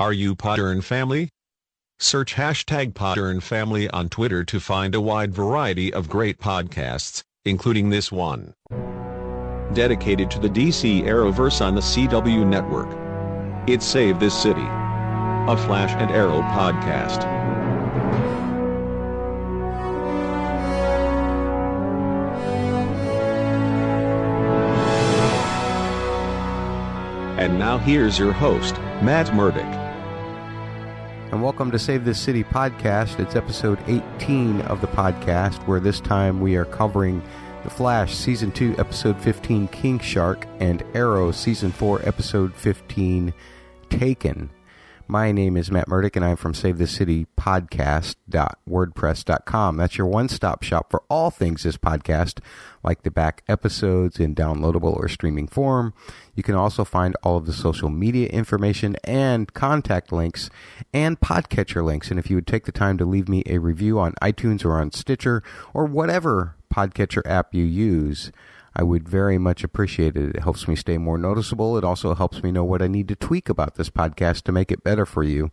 Are you Podern family? Search hashtag Podern family on Twitter to find a wide variety of great podcasts, including this one. Dedicated to the DC Arrowverse on the CW network. It's Save This City. A Flash and Arrow podcast. And now here's your host, Matt Murdock. And welcome to Save This City podcast. It's episode 18 of the podcast, where this time we are covering The Flash Season 2, Episode 15, King Shark, and Arrow Season 4, Episode 15, Taken. My name is Matt Murdock, and I'm from SaveTheCityPodcast.wordpress.com. That's your one-stop shop for all things this podcast, like the back episodes in downloadable or streaming form. You can also find all of the social media information and contact links and podcatcher links. And if you would take the time to leave me a review on iTunes or on Stitcher or whatever podcatcher app you use, I would very much appreciate it. It helps me stay more noticeable. It also helps me know what I need to tweak about this podcast to make it better for you.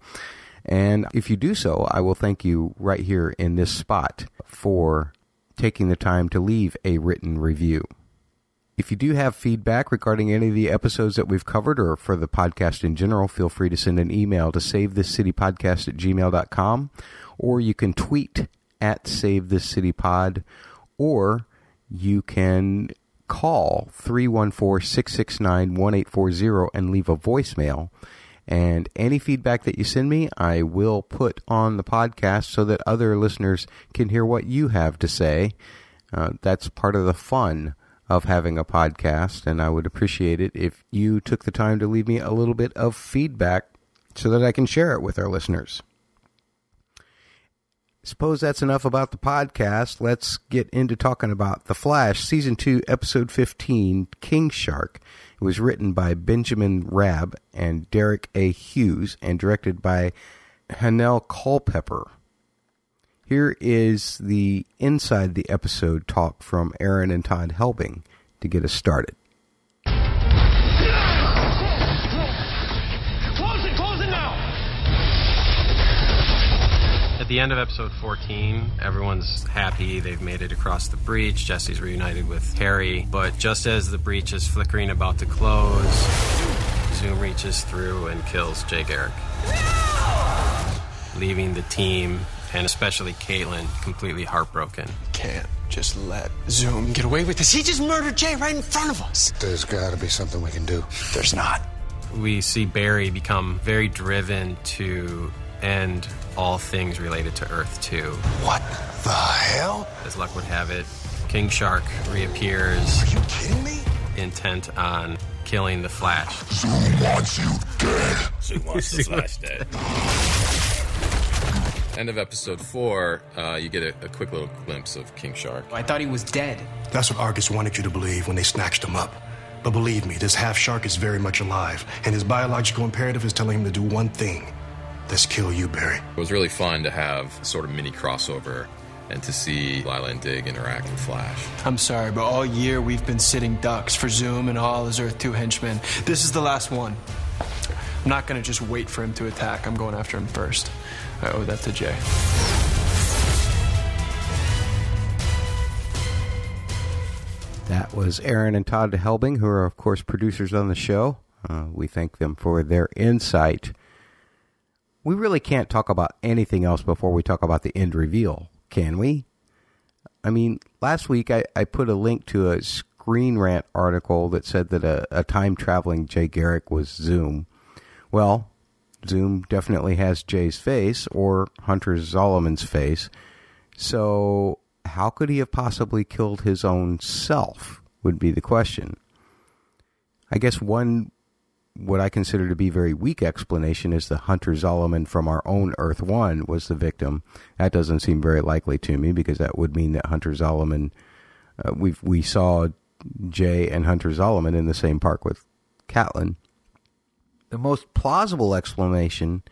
And if you do so, I will thank you right here in this spot for taking the time to leave a written review. If you do have feedback regarding any of the episodes that we've covered or for the podcast in general, feel free to send an email to savethiscitypodcast at gmail.com or you can tweet at savethiscitypod or you can call 314-669-1840 and leave a voicemail. And any feedback that you send me, I will put on the podcast so that other listeners can hear what you have to say. Uh, that's part of the fun of having a podcast, and I would appreciate it if you took the time to leave me a little bit of feedback so that I can share it with our listeners. Suppose that's enough about the podcast. Let's get into talking about The Flash, Season 2, Episode 15, King Shark. It was written by Benjamin Raab and Deric A. Hughes and directed by Hanelle Culpepper. Here is the inside the episode talk from Aaron and Todd Helbing to get us started. The end of episode 14, everyone's happy. They've made it across the breach. Jesse's reunited with Harry. But just as the breach is flickering about to close, Zoom reaches through and kills Jay Garrick. Leaving the team, and especially Caitlin, completely heartbroken. Can't just let Zoom get away with this. He just murdered Jay right in front of us. There's got to be something we can do. There's not. We see Barry become very driven to end all things related to Earth 2. What the hell? As luck would have it, King Shark reappears. Are you kidding me? intent on killing the Flash. Zoom wants you dead. Sue wants the Flash dead. End of episode four, uh, you get a, a quick little glimpse of King Shark. I thought he was dead. That's what Argus wanted you to believe when they snatched him up. But believe me, this half shark is very much alive, and his biological imperative is telling him to do one thing. Let's kill you, Barry. It was really fun to have sort of mini crossover and to see Lyla and Dig interact with Flash. I'm sorry, but all year we've been sitting ducks for Zoom and all his Earth 2 henchmen. This is the last one. I'm not gonna just wait for him to attack. I'm going after him first. I owe that to Jay. That was Aaron and Todd Helbing, who are, of course, producers on the show. Uh, we thank them for their insight. We really can't talk about anything else before we talk about the end reveal, can we? I mean, last week I, I put a link to a Screen Rant article that said that a, a time traveling Jay Garrick was Zoom. Well, Zoom definitely has Jay's face or Hunter Zolomon's face. So, how could he have possibly killed his own self? Would be the question. I guess one, what I consider to be very weak explanation is the Hunter Zolomon from our own Earth 1 was the victim. That doesn't seem very likely to me because that would mean that Hunter Zolomon, uh, we we saw Jay and Hunter Zolomon in the same park with Caitlin. the most plausible explanation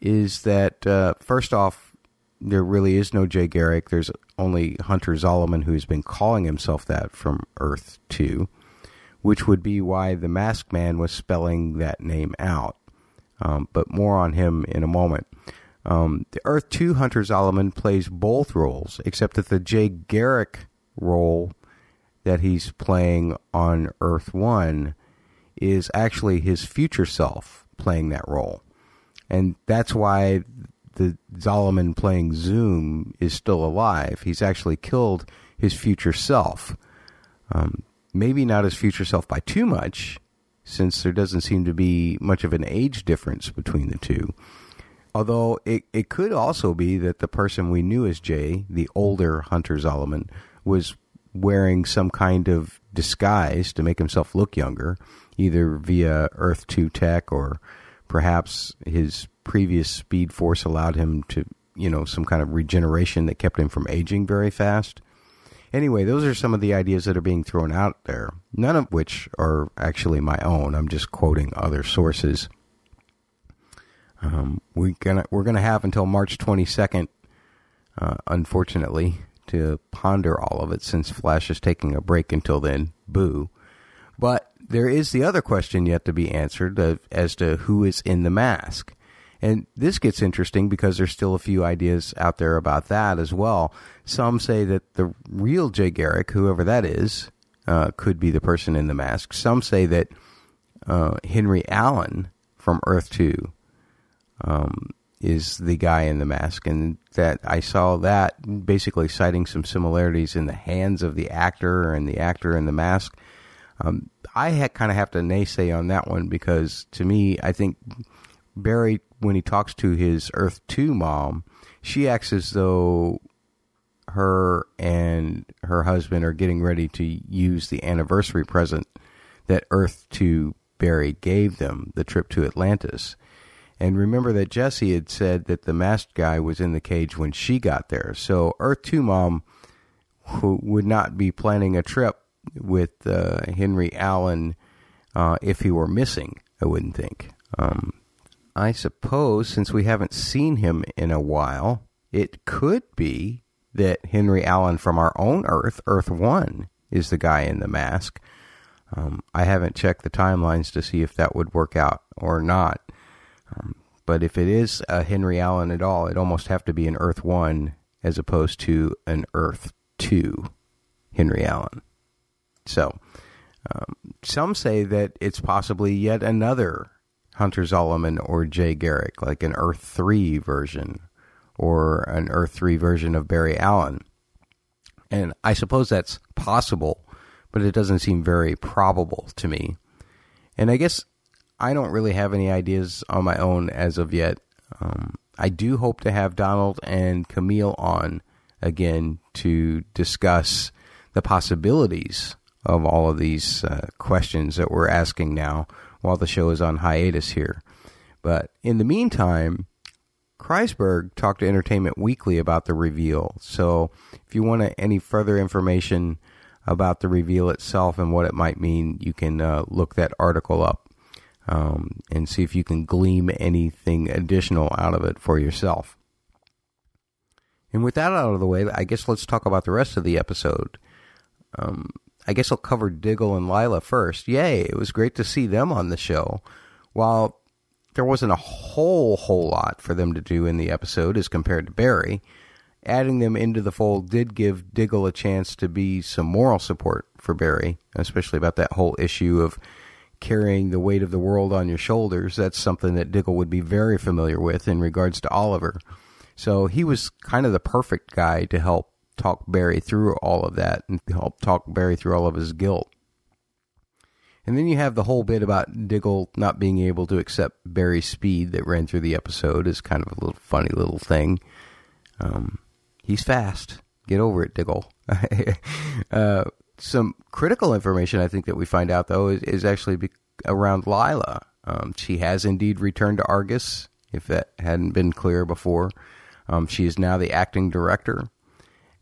is that uh, first off, there really is no Jay Garrick. There's only Hunter Zolomon who's been calling himself that from Earth 2, which would be why the Masked Man was spelling that name out. um, but more on him in a moment. Um, the Earth 2 Hunter Zolomon plays both roles, except that the Jay Garrick role that he's playing on Earth 1 is actually his future self playing that role. And that's why the Zolomon playing Zoom is still alive. He's actually killed his future self. Um, maybe not his future self by too much, since there doesn't seem to be much of an age difference between the two. Although it, it could also be that the person we knew as Jay, the older Hunter Zolomon, was wearing some kind of disguise to make himself look younger, either via Earth 2 tech or perhaps his previous speed force allowed him to, you know, some kind of regeneration that kept him from aging very fast. Anyway, those are some of the ideas that are being thrown out there, none of which are actually my own. I'm just quoting other sources. Um, we gonna we're gonna have until March 22nd, uh, unfortunately, to ponder all of it since Flash is taking a break until then. Boo. But there is the other question yet to be answered uh, as to who is in the mask. And this gets interesting because there's still a few ideas out there about that as well. Some say that the real Jay Garrick, whoever that is, uh, could be the person in the mask. Some say that uh, Henry Allen from Earth 2 um, is the guy in the mask. And that I saw that basically citing some similarities in the hands of the actor and the actor in the mask. Um, I kind of have to naysay on that one because to me, I think Barry, when he talks to his Earth 2 mom, she acts as though her and her husband are getting ready to use the anniversary present that Earth 2 Barry gave them, the trip to Atlantis. And remember that Jesse had said that the masked guy was in the cage when she got there. So Earth 2 mom would not be planning a trip with uh, Henry Allen uh, if he were missing, I wouldn't think. Um, I suppose since we haven't seen him in a while, it could be that Henry Allen from our own Earth, Earth 1, is the guy in the mask. Um, I haven't checked the timelines to see if that would work out or not. Um, but if it is a Henry Allen at all, it almost have to be an Earth 1 as opposed to an Earth 2 Henry Allen. So, um, some say that it's possibly yet another Hunter Zolomon or Jay Garrick, like an Earth 3 version or an Earth 3 version of Barry Allen. And I suppose that's possible, but it doesn't seem very probable to me. And I guess I don't really have any ideas on my own as of yet. Um, I do hope to have Donald and Camille on again to discuss the possibilities of all of these uh, questions that we're asking now while the show is on hiatus here. But in the meantime, Kreisberg talked to Entertainment Weekly about the reveal. So if you want any further information about the reveal itself and what it might mean, you can uh, look that article up um, and see if you can glean anything additional out of it for yourself. And with that out of the way, I guess let's talk about the rest of the episode. Um, I guess I'll cover Diggle and Lyla first. Yay, it was great to see them on the show. While there wasn't a whole, whole lot for them to do in the episode as compared to Barry, adding them into the fold did give Diggle a chance to be some moral support for Barry, especially about that whole issue of carrying the weight of the world on your shoulders. That's something that Diggle would be very familiar with in regards to Oliver. So he was kind of the perfect guy to help talk Barry through all of that and help talk Barry through all of his guilt. And then you have the whole bit about Diggle not being able to accept Barry's speed that ran through the episode is kind of a little funny little thing. Um, he's fast. Get over it, Diggle. uh, some critical information I think that we find out though is, is actually be- around Lyla. Um, she has indeed returned to Argus, if that hadn't been clear before. Um, she is now the acting director.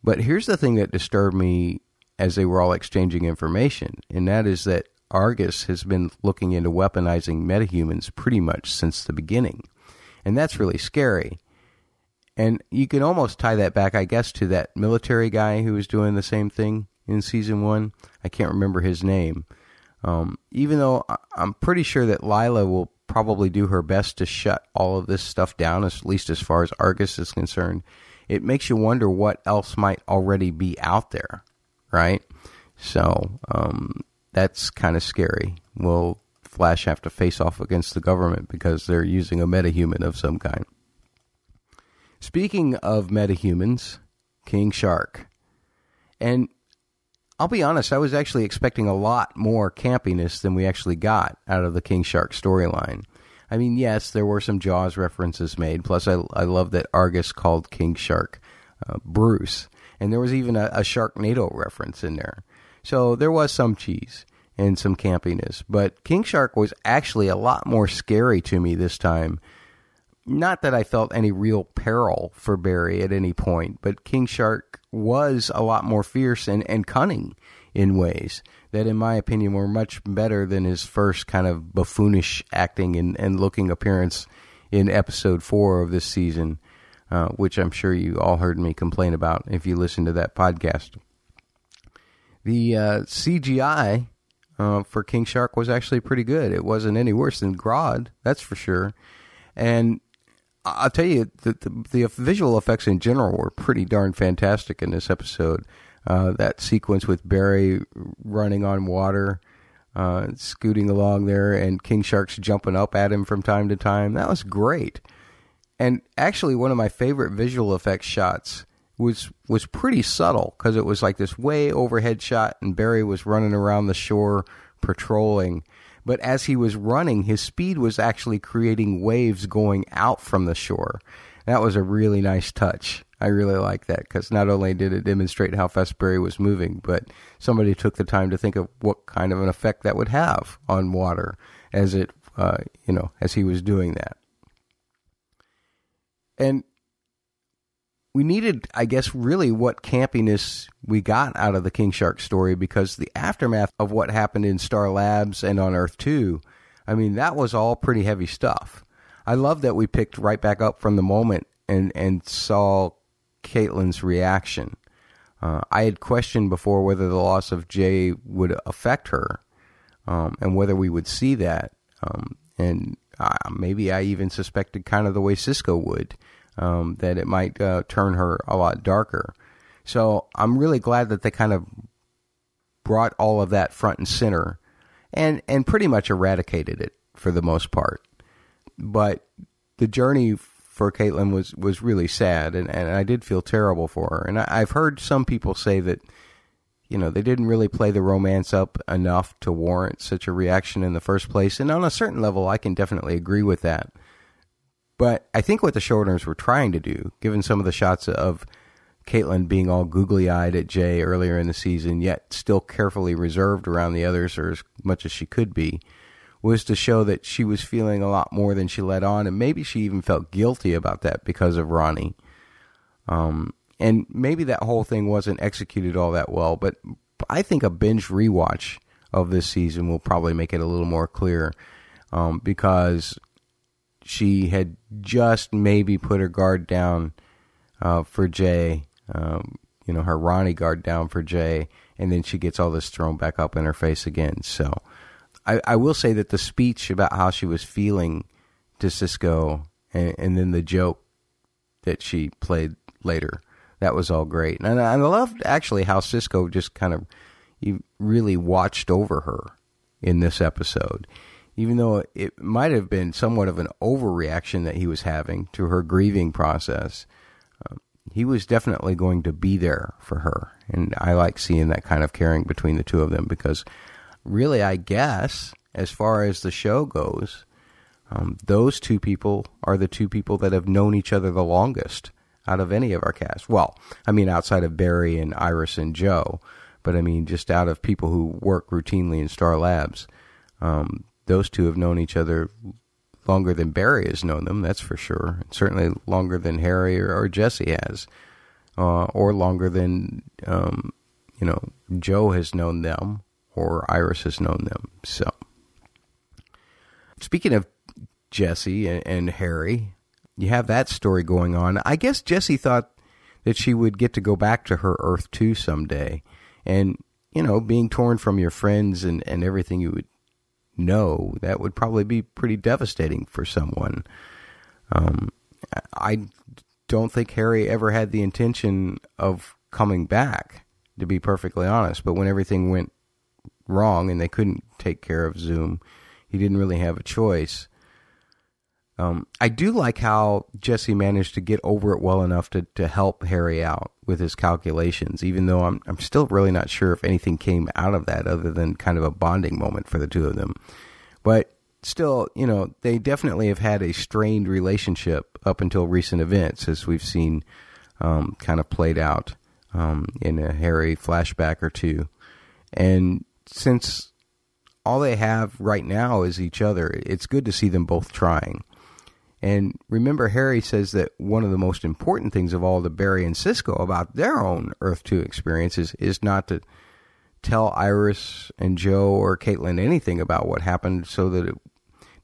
But here's the thing that disturbed me as they were all exchanging information, and that is that Argus has been looking into weaponizing metahumans pretty much since the beginning. And that's really scary. And you can almost tie that back, I guess, to that military guy who was doing the same thing in season one. I can't remember his name. Um, even though I'm pretty sure that Lyla will probably do her best to shut all of this stuff down, at least as far as Argus is concerned. It makes you wonder what else might already be out there, right? So um, that's kind of scary. Will Flash have to face off against the government because they're using a metahuman of some kind? Speaking of metahumans, King Shark. And I'll be honest, I was actually expecting a lot more campiness than we actually got out of the King Shark storyline. I mean, yes, there were some Jaws references made. Plus, I, I love that Argus called King Shark uh, Bruce. And there was even a, a Sharknado reference in there. So there was some cheese and some campiness. But King Shark was actually a lot more scary to me this time. Not that I felt any real peril for Barry at any point, but King Shark was a lot more fierce and, and cunning in ways that, in my opinion, were much better than his first kind of buffoonish acting and, and looking appearance in episode four of this season, uh, which I'm sure you all heard me complain about if you listened to that podcast. The uh, CGI uh, for King Shark was actually pretty good. It wasn't any worse than Grodd, that's for sure. And I'll tell you, the, the, the, visual effects in general were pretty darn fantastic in this episode. Uh, that sequence with Barry running on water, uh, scooting along there, and King Shark's jumping up at him from time to time, that was great. And actually, one of my favorite visual effects shots was was pretty subtle because it was like this way overhead shot, and Barry was running around the shore patrolling but as he was running, his speed was actually creating waves going out from the shore. That was a really nice touch. I really like that because not only did it demonstrate how fast was moving, but somebody took the time to think of what kind of an effect that would have on water as it, uh, you know, as he was doing that. And we needed, I guess, really what campiness we got out of the King Shark story because the aftermath of what happened in Star Labs and on Earth 2, I mean, that was all pretty heavy stuff. I love that we picked right back up from the moment and, and saw Caitlin's reaction. Uh, I had questioned before whether the loss of Jay would affect her um, and whether we would see that. Um, and uh, maybe I even suspected kind of the way Cisco would um, that it might uh, turn her a lot darker. So I'm really glad that they kind of brought all of that front and center, and and pretty much eradicated it for the most part. But the journey for Caitlin was was really sad, and, and I did feel terrible for her. And I, I've heard some people say that you know, they didn't really play the romance up enough to warrant such a reaction in the first place. And on a certain level, I can definitely agree with that. But I think what the showrunners were trying to do, given some of the shots of Caitlin being all googly eyed at Jay earlier in the season, yet still carefully reserved around the others, or as much as she could be, was to show that she was feeling a lot more than she let on, and maybe she even felt guilty about that because of Ronnie. Um, and maybe that whole thing wasn't executed all that well, but I think a binge rewatch of this season will probably make it a little more clear um, because she had just maybe put her guard down uh, for Jay, um, you know, her Ronnie guard down for Jay, and then she gets all this thrown back up in her face again. So I, I will say that the speech about how she was feeling to Cisco and, and then the joke that she played later, that was all great. And I, I loved actually how Cisco just kind of really watched over her in this episode even though it might have been somewhat of an overreaction that he was having to her grieving process, um, he was definitely going to be there for her. And I like seeing that kind of caring between the two of them because, really, I guess, as far as the show goes, um, those two people are the two people that have known each other the longest out of any of our cast. Well, I mean, outside of Barry and Iris and Joe, but I mean, just out of people who work routinely in Star Labs. Um, those two have known each other longer than Barry has known them, that's for sure. certainly longer than Harry or, or Jesse has, uh, or longer than um, you know Joe has known them or Iris has known them. So, speaking of Jesse and, and Harry, you have that story going on. I guess Jesse thought that she would get to go back to her Earth too someday, and you know, being torn from your friends and, and everything you would know, that would probably be pretty devastating for someone. Um, I don't think Harry ever had the intention of coming back, to be perfectly honest. But when everything went wrong and they couldn't take care of Zoom, he didn't really have a choice. Um, I do like how Jesse managed to get over it well enough to, to help Harry out with his calculations, even though I'm I'm still really not sure if anything came out of that other than kind of a bonding moment for the two of them. But still, you know, they definitely have had a strained relationship up until recent events, as we've seen um, kind of played out um, in a Harry flashback or two. And since all they have right now is each other, it's good to see them both trying. And remember, Harry says that one of the most important things of all to Barry and Cisco about their own Earth 2 experiences is not to tell Iris and Joe or Caitlin anything about what happened so that it,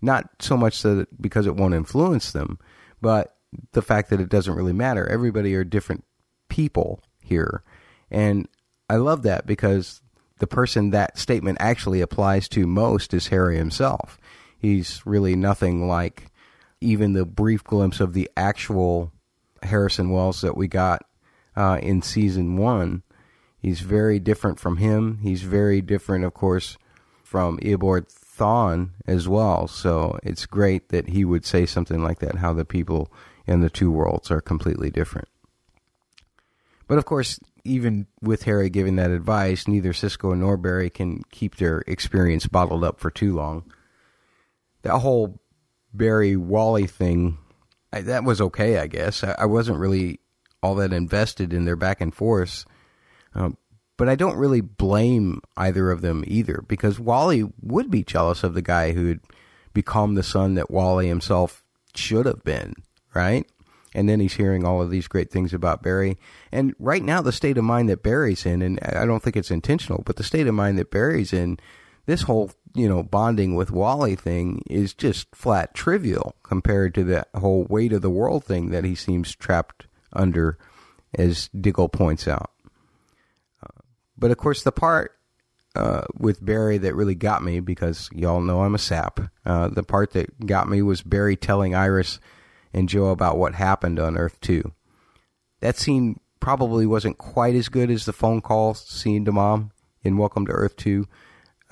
not so much that because it won't influence them, but the fact that it doesn't really matter. Everybody are different people here. And I love that because the person that statement actually applies to most is Harry himself. He's really nothing like even the brief glimpse of the actual Harrison Wells that we got uh, in season one. He's very different from him. He's very different, of course, from Eobard Thawne as well. So it's great that he would say something like that, how the people in the two worlds are completely different. But of course, even with Harry giving that advice, neither Cisco nor Barry can keep their experience bottled up for too long. That whole Barry Wally thing, I, that was okay, I guess. I, I, wasn't really all that invested in their back and forth. Um, but I don't really blame either of them either because Wally would be jealous of the guy who had become the son that Wally himself should have been, right? And then he's hearing all of these great things about Barry. And right now, the state of mind that Barry's in, and I don't think it's intentional, but the state of mind that Barry's in this whole you know bonding with Wally thing is just flat trivial compared to the whole weight of the world thing that he seems trapped under, as Diggle points out. Uh, but of course, the part uh, with Barry that really got me because y'all know I'm a sap. Uh, the part that got me was Barry telling Iris and Joe about what happened on Earth Two. That scene probably wasn't quite as good as the phone call scene to Mom in Welcome to Earth Two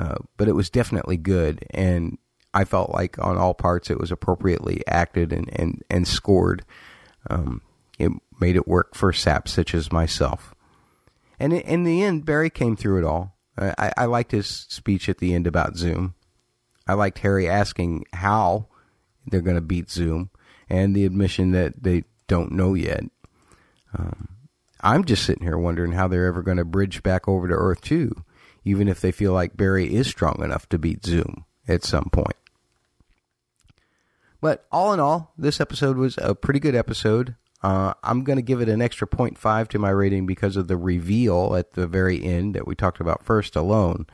uh, but it was definitely good, and I felt like on all parts it was appropriately acted and and and scored. Um, it made it work for saps such as myself. And in the end, Barry came through it all. I, I liked his speech at the end about Zoom. I liked Harry asking how they're going to beat Zoom, and the admission that they don't know yet. Um, I'm just sitting here wondering how they're ever going to bridge back over to Earth 2 even if they feel like Barry is strong enough to beat Zoom at some point. But all in all, this episode was a pretty good episode. Uh, I'm going to give it an extra 0.5 to my rating because of the reveal at the very end that we talked about first alone.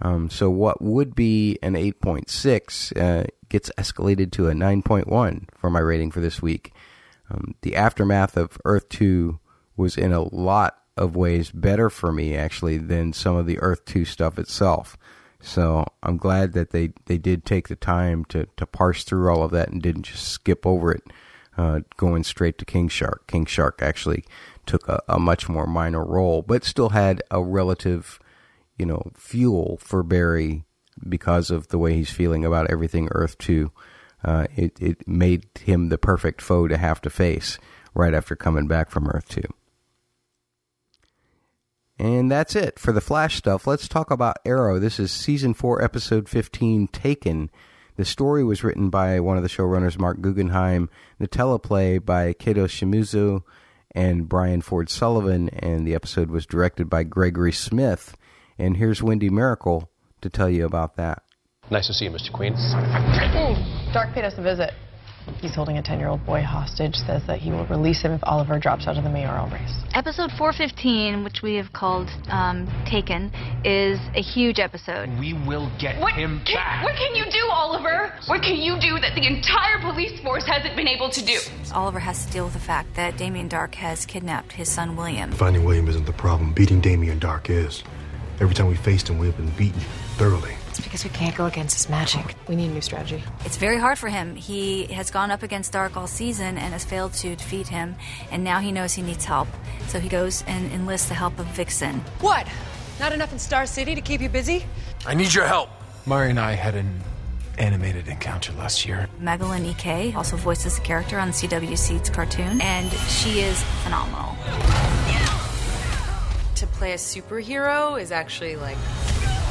Um, so what would be an 8.6 uh, gets escalated to a 9.1 for my rating for this week. Um, the aftermath of Earth 2 was in a lot of ways better for me actually than some of the Earth 2 stuff itself. So I'm glad that they, they did take the time to, to parse through all of that and didn't just skip over it, uh, going straight to King Shark. King Shark actually took a, a much more minor role, but still had a relative, you know, fuel for Barry because of the way he's feeling about everything Earth 2. Uh, it, it made him the perfect foe to have to face right after coming back from Earth 2. And that's it for the Flash stuff. Let's talk about Arrow. This is season 4, episode 15, Taken. The story was written by one of the showrunners, Marc Guggenheim. The teleplay by Kato Shimizu and Brian Ford Sullivan. And the episode was directed by Gregory Smith. And here's Wendy Mericle to tell you about that. Nice to see you, Mr. Queen. Darhk paid us a visit. He's holding a 10-year-old boy hostage, says that he will release him if Oliver drops out of the mayoral race. Episode 415, which we have called um, Taken, is a huge episode. We will get what him can, back. What can you do, Oliver? What can you do that the entire police force hasn't been able to do? Oliver has to deal with the fact that Damien Darhk has kidnapped his son William. Finding William isn't the problem. Beating Damien Darhk is. Every time we faced him, we've been beaten thoroughly. It's because we can't go against his magic. We need a new strategy. It's very hard for him. He has gone up against Darhk all season and has failed to defeat him, and now he knows he needs help. So he goes and enlists the help of Vixen. What? Not enough in Star City to keep you busy? I need your help. Mari and I had an animated encounter last year. Megalyn EK also voices the character on CW Seeds cartoon, and she is phenomenal. To play a superhero is actually like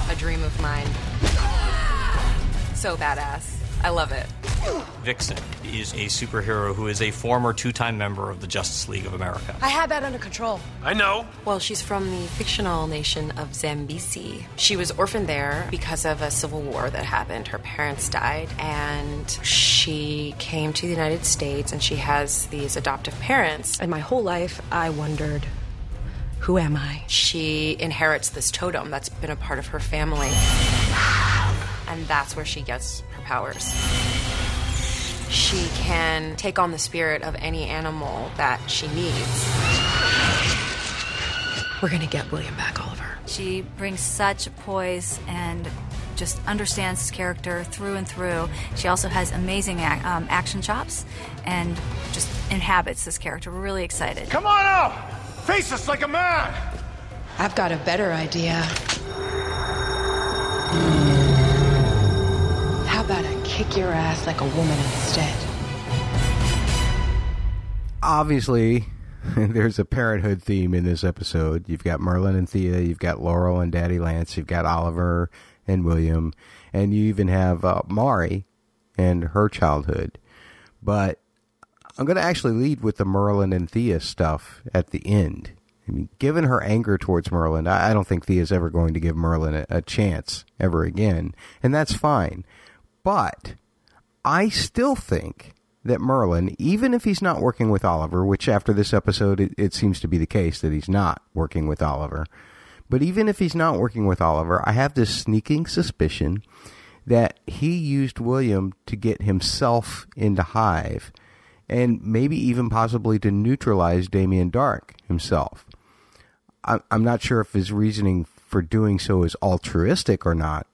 a dream of mine. So badass. I love it. Vixen is a superhero who is a former two time member of the Justice League of America. I had that under control. I know. Well, she's from the fictional nation of Zambesi. She was orphaned there because of a civil war that happened. Her parents died, and she came to the United States, and she has these adoptive parents. And my whole life, I wondered. Who am I? She inherits this totem that's been a part of her family. And that's where she gets her powers. She can take on the spirit of any animal that she needs. We're gonna get William back, Oliver. She brings such poise and just understands his character through and through. She also has amazing ac- um, action chops and just inhabits this character. We're really excited. Come on out! Face us like a man! I've got a better idea. How about I kick your ass like a woman instead? Obviously, there's a parenthood theme in this episode. You've got Merlyn and Thea, you've got Laurel and Daddy Lance, you've got Oliver and William, and you even have uh, Mari and her childhood. But I'm going to actually lead with the Merlyn and Thea stuff at the end. I mean, given her anger towards Merlyn, I don't think Thea's ever going to give Merlyn a, a chance ever again, and that's fine. But I still think that Merlyn, even if he's not working with Oliver, which after this episode it, it seems to be the case that he's not working with Oliver, but even if he's not working with Oliver, I have this sneaking suspicion that he used William to get himself into Hive and maybe even possibly to neutralize Damien Darhk himself. I'm not sure if his reasoning for doing so is altruistic or not,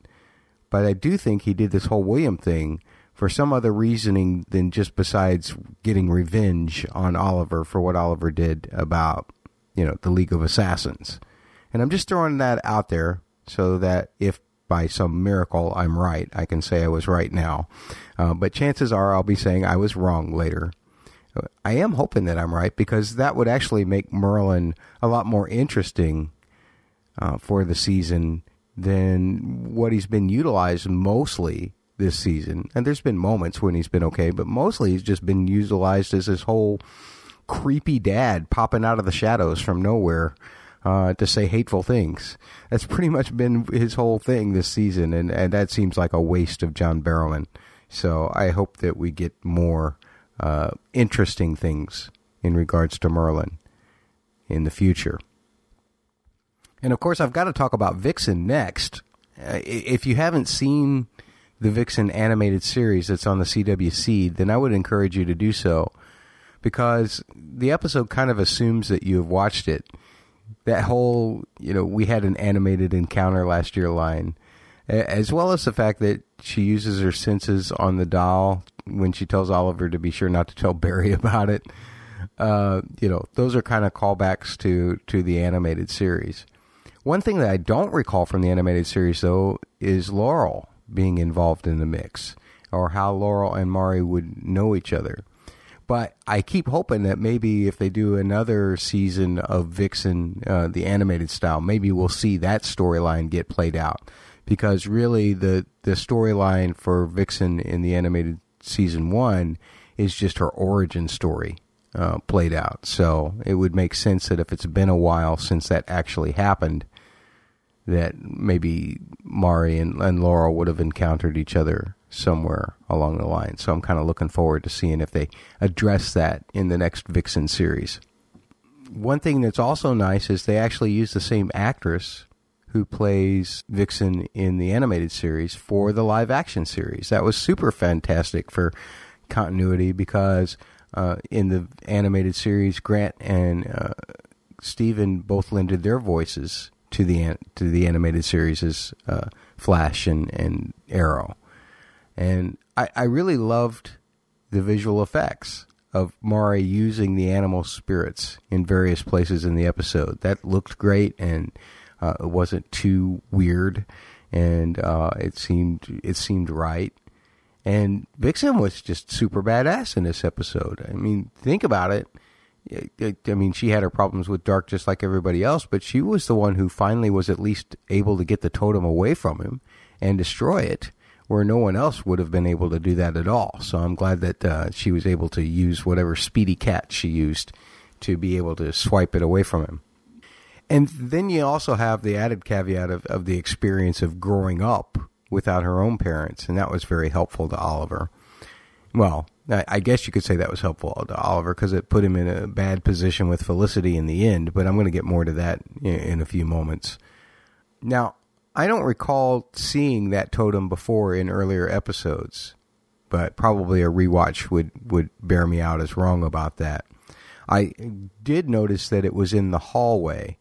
but I do think he did this whole William thing for some other reasoning than just besides getting revenge on Oliver for what Oliver did about, you know, the League of Assassins. And I'm just throwing that out there so that if by some miracle I'm right, I can say I was right now. Uh, but chances are I'll be saying I was wrong later. I am hoping that I'm right because that would actually make Merlyn a lot more interesting uh, for the season than what he's been utilized mostly this season. And there's been moments when he's been okay, but mostly he's just been utilized as this whole creepy dad popping out of the shadows from nowhere uh, to say hateful things. That's pretty much been his whole thing this season, and, and that seems like a waste of John Barrowman. So I hope that we get more uh, interesting things in regards to Merlyn in the future. And of course, I've got to talk about Vixen next. Uh, if you haven't seen the Vixen animated series that's on the CW Seed, then I would encourage you to do so because the episode kind of assumes that you have watched it. That whole, you know, we had an animated encounter last year line, as well as the fact that she uses her senses on the doll when she tells Oliver to be sure not to tell Barry about it. Uh, you know, those are kind of callbacks to to the animated series. One thing that I don't recall from the animated series, though, is Laurel being involved in the mix, or how Laurel and Mari would know each other. But I keep hoping that maybe if they do another season of Vixen, uh, the animated style, maybe we'll see that storyline get played out. Because really, the the storyline for Vixen in the animated season one is just her origin story uh, played out. So it would make sense that if it's been a while since that actually happened, that maybe Mari and, and Laurel would have encountered each other somewhere along the line. So I'm kind of looking forward to seeing if they address that in the next Vixen series. One thing that's also nice is they actually use the same actress who plays Vixen in the animated series for the live action series. That was super fantastic for continuity because uh, in the animated series, Grant and uh, Stephen both lended their voices to the to the animated series as uh, Flash and, and Arrow, and I, I really loved the visual effects of Mari using the animal spirits in various places in the episode. That looked great, and uh, it wasn't too weird, and uh, it seemed it seemed right. And Vixen was just super badass in this episode. I mean, think about it. I mean, she had her problems with Darhk just like everybody else, but she was the one who finally was at least able to get the totem away from him and destroy it, where no one else would have been able to do that at all. So I'm glad that uh, she was able to use whatever speedy cat she used to be able to swipe it away from him. And then you also have the added caveat of, of the experience of growing up without her own parents, and that was very helpful to Oliver. Well, I guess you could say that was helpful to Oliver because it put him in a bad position with Felicity in the end, but I'm going to get more to that in a few moments. Now, I don't recall seeing that totem before in earlier episodes, but probably a rewatch would, would bear me out as wrong about that. I did notice that it was in the hallway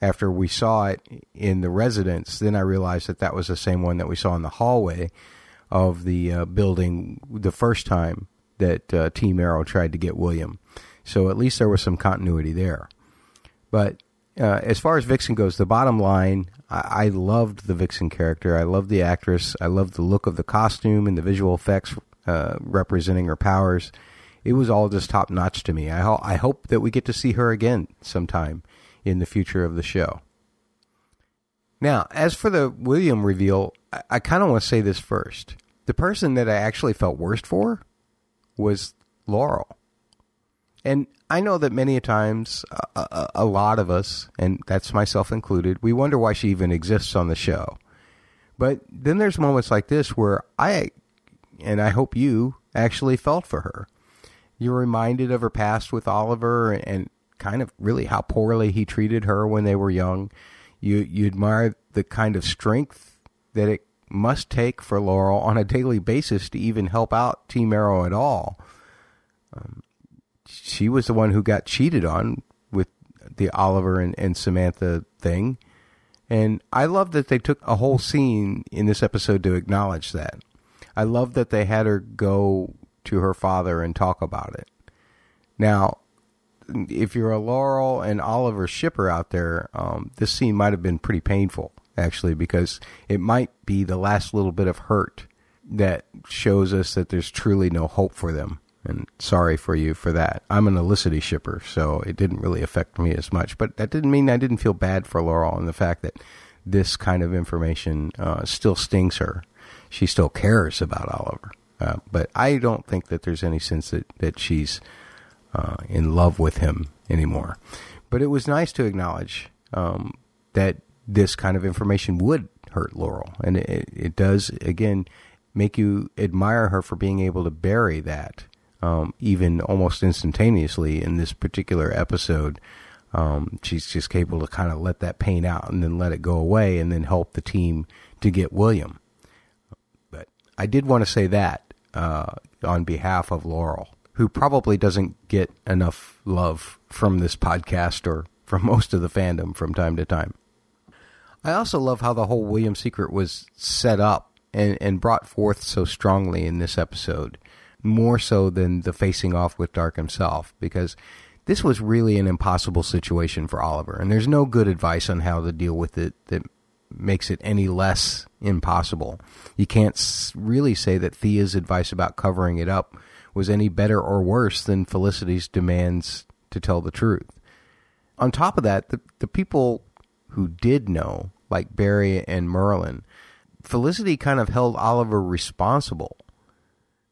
after we saw it in the residence. Then I realized that that was the same one that we saw in the hallway of the uh, building the first time that uh, Team Arrow tried to get William. So at least there was some continuity there. But uh, as far as Vixen goes, the bottom line, I-, I loved the Vixen character. I loved the actress. I loved the look of the costume and the visual effects uh, representing her powers. It was all just top notch to me. I, ho- I hope that we get to see her again sometime in the future of the show. Now, as for the William reveal, I, I kind of want to say this first. The person that I actually felt worst for was Laurel. And I know that many times, a, a, a, lot of us, and that's myself included, we wonder why she even exists on the show. But then there's moments like this where I, and I hope you, actually felt for her. You're reminded of her past with Oliver and, and kind of really how poorly he treated her when they were young. You you admire the kind of strength that it must take for Laurel on a daily basis to even help out Team Arrow at all. Um, she was the one who got cheated on with the Oliver and, and Samantha thing. And I love that they took a whole scene in this episode to acknowledge that. I love that they had her go to her father and talk about it. Now, if you're a Laurel and Oliver shipper out there, um, this scene might have been pretty painful actually, because it might be the last little bit of hurt that shows us that there's truly no hope for them. And sorry for you for that. I'm an Olicity shipper, so it didn't really affect me as much. But that didn't mean I didn't feel bad for Laurel and the fact that this kind of information uh, still stings her. She still cares about Oliver. Uh, but I don't think that there's any sense that, that she's uh, in love with him anymore. But it was nice to acknowledge um, that this kind of information would hurt Laurel, and it, it does again make you admire her for being able to bury that, um, even almost instantaneously in this particular episode. Um, she's just able to kind of let that pain out and then let it go away, and then help the team to get William. But I did want to say that uh, on behalf of Laurel who probably doesn't get enough love from this podcast or from most of the fandom from time to time. I also love how the whole William secret was set up and, and brought forth so strongly in this episode, more so than the facing off with Darhk himself, because this was really an impossible situation for Oliver, and there's no good advice on how to deal with it that makes it any less impossible. You can't really say that Thea's advice about covering it up was any better or worse than Felicity's demands to tell the truth. On top of that, the, the people who did know, like Barry and Merlyn, Felicity kind of held Oliver responsible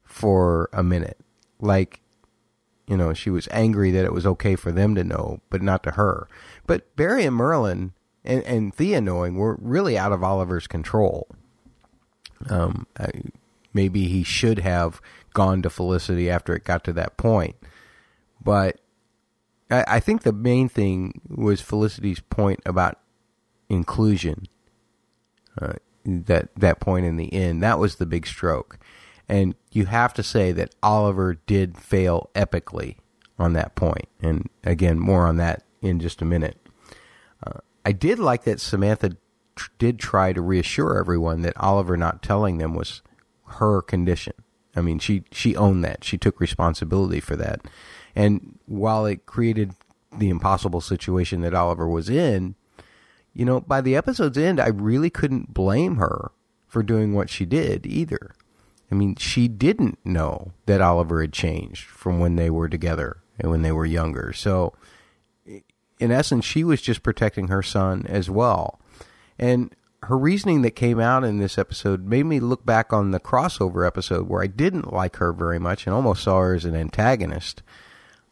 for a minute. Like, you know, she was angry that it was okay for them to know, but not to her. But Barry and Merlyn and, and Thea knowing were really out of Oliver's control. Um, I, maybe he should have gone to Felicity after it got to that point. But I, I think the main thing was Felicity's point about inclusion. Uh, that that point in the end, that was the big stroke. And you have to say that Oliver did fail epically on that point. And again, more on that in just a minute. Uh, I did like that Samantha tr- did try to reassure everyone that Oliver not telling them was her condition. I mean, she she owned that. She took responsibility for that. And while it created the impossible situation that Oliver was in, you know, by the episode's end, I really couldn't blame her for doing what she did either. I mean, she didn't know that Oliver had changed from when they were together and when they were younger. So, in essence, she was just protecting her son as well. And her reasoning that came out in this episode made me look back on the crossover episode where I didn't like her very much and almost saw her as an antagonist.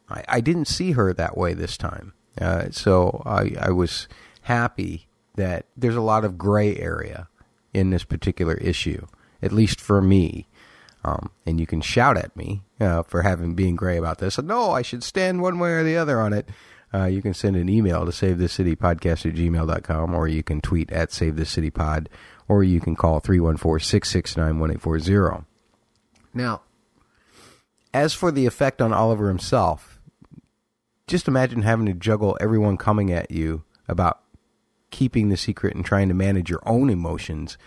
I, I didn't see her that way this time. Uh, so I, I was happy that there's a lot of gray area in this particular issue, at least for me. Um, and you can shout at me uh, for having being gray about this. No, I should stand one way or the other on it. Uh, you can send an email to savethecitypodcast at gmail.com, or you can tweet at savethecitypod, or you can call 314-669-1840. Now, as for the effect on Oliver himself, just imagine having to juggle everyone coming at you about keeping the secret and trying to manage your own emotions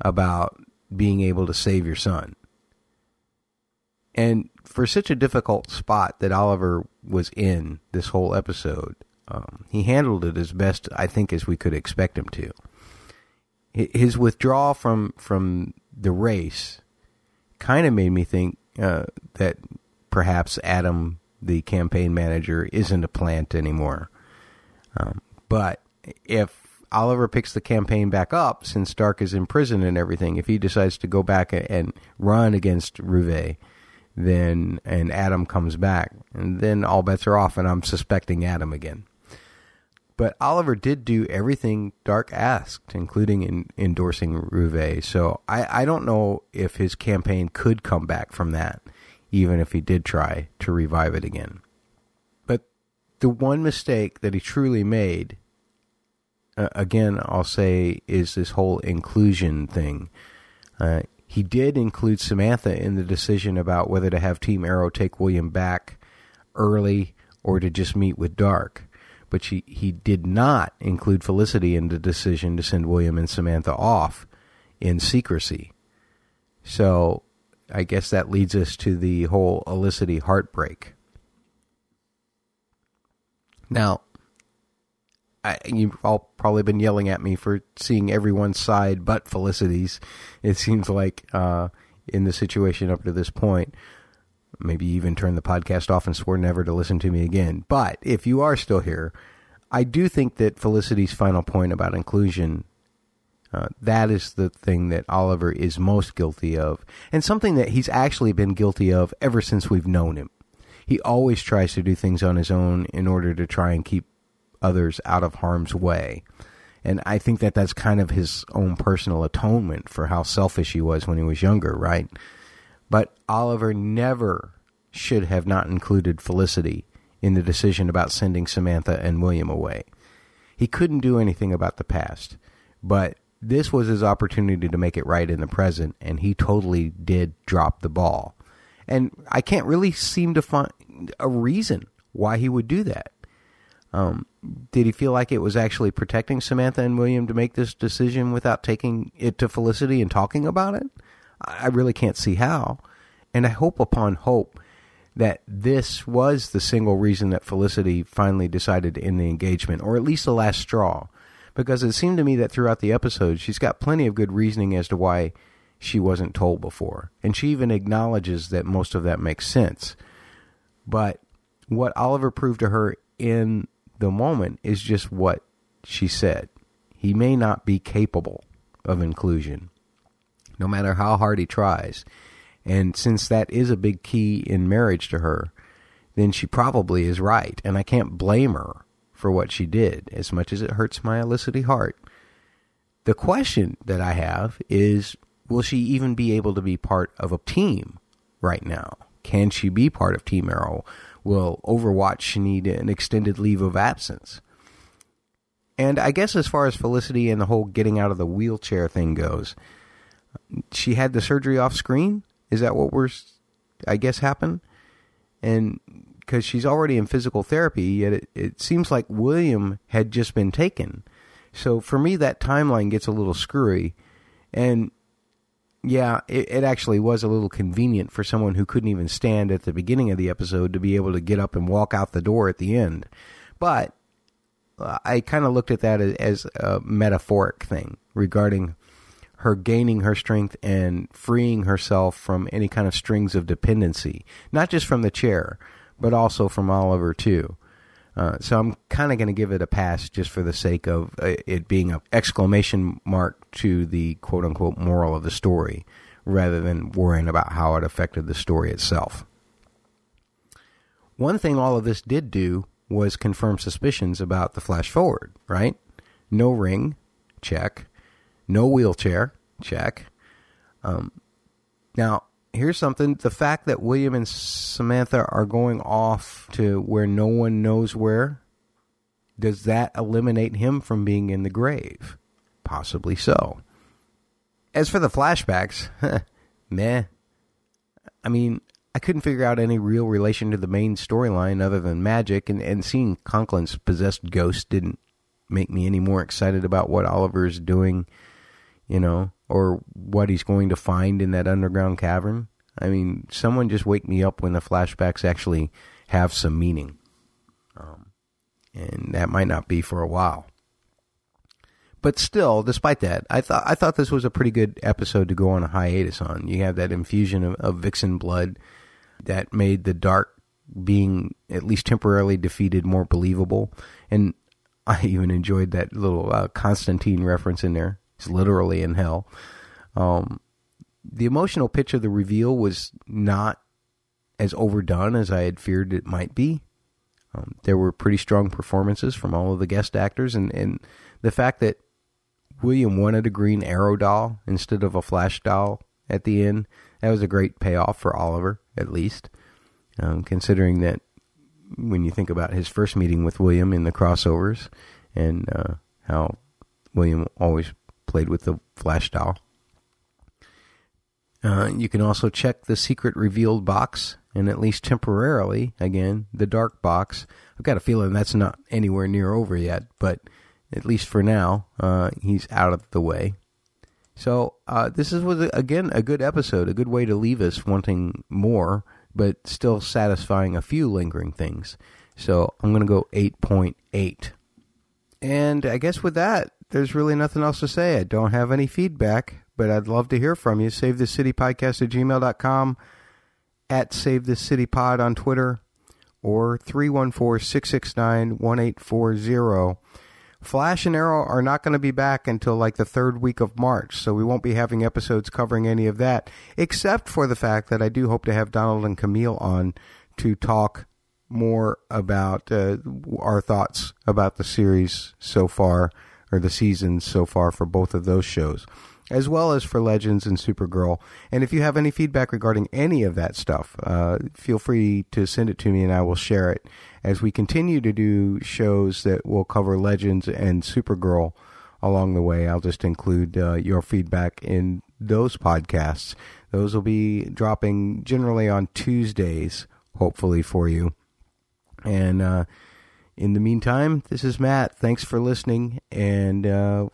about being able to save your son. And for such a difficult spot that Oliver was in this whole episode, um, he handled it as best I think as we could expect him to. His withdrawal from from the race kind of made me think uh, that perhaps Adam, the campaign manager, isn't a plant anymore. Um, but if Oliver picks the campaign back up, since Darhk is in prison and everything, if he decides to go back and run against Ruve, then and Adam comes back, and then all bets are off, and I'm suspecting Adam again. But Oliver did do everything Darhk asked, including in, endorsing Ruve. So I, I don't know if his campaign could come back from that, even if he did try to revive it again. But the one mistake that he truly made, uh, again, I'll say, is this whole inclusion thing. Uh, he did include Samantha in the decision about whether to have Team Arrow take William back early or to just meet with Darhk. But she, he did not include Felicity in the decision to send William and Samantha off in secrecy. So I guess that leads us to the whole Olicity heartbreak. Now, I, you've all probably been yelling at me for seeing everyone's side but Felicity's. It seems like uh, in the situation up to this point. Maybe even turn the podcast off and swore never to listen to me again. But if you are still here, I do think that Felicity's final point about inclusion uh, that is the thing that Oliver is most guilty of, and something that he's actually been guilty of ever since we've known him. He always tries to do things on his own in order to try and keep others out of harm's way. And I think that that's kind of his own personal atonement for how selfish he was when he was younger, right? But Oliver never should have not included Felicity in the decision about sending Samantha and William away. He couldn't do anything about the past, but this was his opportunity to make it right in the present, and he totally did drop the ball. And I can't really seem to find a reason why he would do that. Um, did he feel like it was actually protecting Samantha and William to make this decision without taking it to Felicity and talking about it? I really can't see how. And I hope upon hope that this was the single reason that Felicity finally decided to end the engagement, or at least the last straw. Because it seemed to me that throughout the episode, she's got plenty of good reasoning as to why she wasn't told before. And she even acknowledges that most of that makes sense. But what Oliver proved to her in the moment is just what she said. He may not be capable of inclusion, no matter how hard he tries. And since that is a big key in marriage to her, then she probably is right. And I can't blame her for what she did, as much as it hurts my Olicity heart. The question that I have is will she even be able to be part of a team right now? Can she be part of Team Arrow? Will Overwatch need an extended leave of absence? And I guess as far as Felicity and the whole getting out of the wheelchair thing goes, she had the surgery off screen. Is that what we're, I guess, happened? And because she's already in physical therapy, yet it, it seems like William had just been taken. So for me, that timeline gets a little screwy. And yeah, it, it, actually was a little convenient for someone who couldn't even stand at the beginning of the episode to be able to get up and walk out the door at the end. But uh, I kind of looked at that as, as a metaphoric thing regarding her gaining her strength and freeing herself from any kind of strings of dependency, not just from the chair, but also from Oliver too. Uh, so I'm kind of going to give it a pass just for the sake of uh, it being an exclamation mark to the quote unquote moral of the story, rather than worrying about how it affected the story itself. One thing all of this did do was confirm suspicions about the flash forward, right? No ring, check. No wheelchair, check. Um, now, here's something the fact that William and Samantha are going off to where no one knows where, does that eliminate him from being in the grave? Possibly so. As for the flashbacks, meh. I mean, I couldn't figure out any real relation to the main storyline other than magic, and, and seeing Conklin's possessed ghost didn't make me any more excited about what Oliver is doing, you know or what he's going to find in that underground cavern. I mean, someone just wake me up when the flashbacks actually have some meaning. Um, and that might not be for a while. But still, despite that, I thought I thought this was a pretty good episode to go on a hiatus on. You have that infusion of, of Vixen blood that made the dark being at least temporarily defeated more believable, and I even enjoyed that little uh, Constantine reference in there. He's literally in hell. Um, the emotional pitch of the reveal was not as overdone as I had feared it might be. Um, there were pretty strong performances from all of the guest actors, and, and the fact that William wanted a green arrow doll instead of a flash doll at the end, that was a great payoff for Oliver, at least. Um, considering that when you think about his first meeting with William in the crossovers and uh, how William always played with the Flash doll. Uh, you can also check the secret revealed box, and at least temporarily, again, the Darhk box. I've got a feeling that's not anywhere near over yet, but at least for now, uh, he's out of the way. So uh, this is was again a good episode, a good way to leave us wanting more, but still satisfying a few lingering things. So I'm going to go 8.8. And I guess with that, there's really nothing else to say. I don't have any feedback, but I'd love to hear from you. Save the City Podcast at gmail.com, at Save the City Pod on Twitter, or 314 669 1840. Flash and Arrow are not going to be back until like the third week of March, so we won't be having episodes covering any of that, except for the fact that I do hope to have Donald and Camille on to talk more about uh, our thoughts about the series so far or the seasons so far for both of those shows, as well as for Legends and Supergirl. And if you have any feedback regarding any of that stuff, uh, feel free to send it to me and I will share it as we continue to do shows that will cover Legends and Supergirl along the way. I'll just include uh, your feedback in those podcasts. Those will be dropping generally on Tuesdays, hopefully for you. And uh, in the meantime, this is Matt. Thanks for listening. And uh,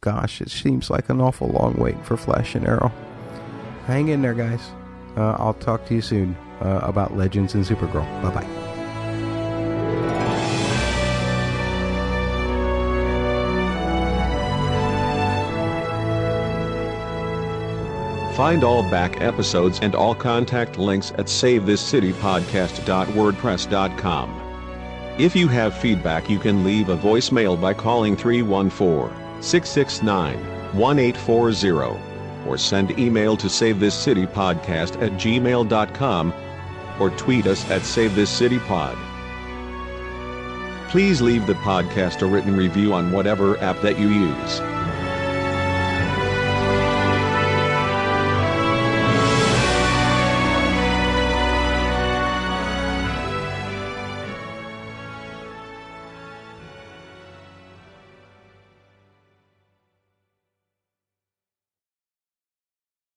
gosh, it seems like an awful long wait for Flash and Arrow. Hang in there, guys. Uh, I'll talk to you soon uh, about Legends and Supergirl. Bye bye. Find all back episodes and all contact links at SaveThisCityPodcast.wordpress.com. If you have feedback, you can leave a voicemail by calling 314 669 1840 or send email to SaveThisCityPodcast at gmail.com or tweet us at SaveThisCityPod. Please leave the podcast a written review on whatever app that you use.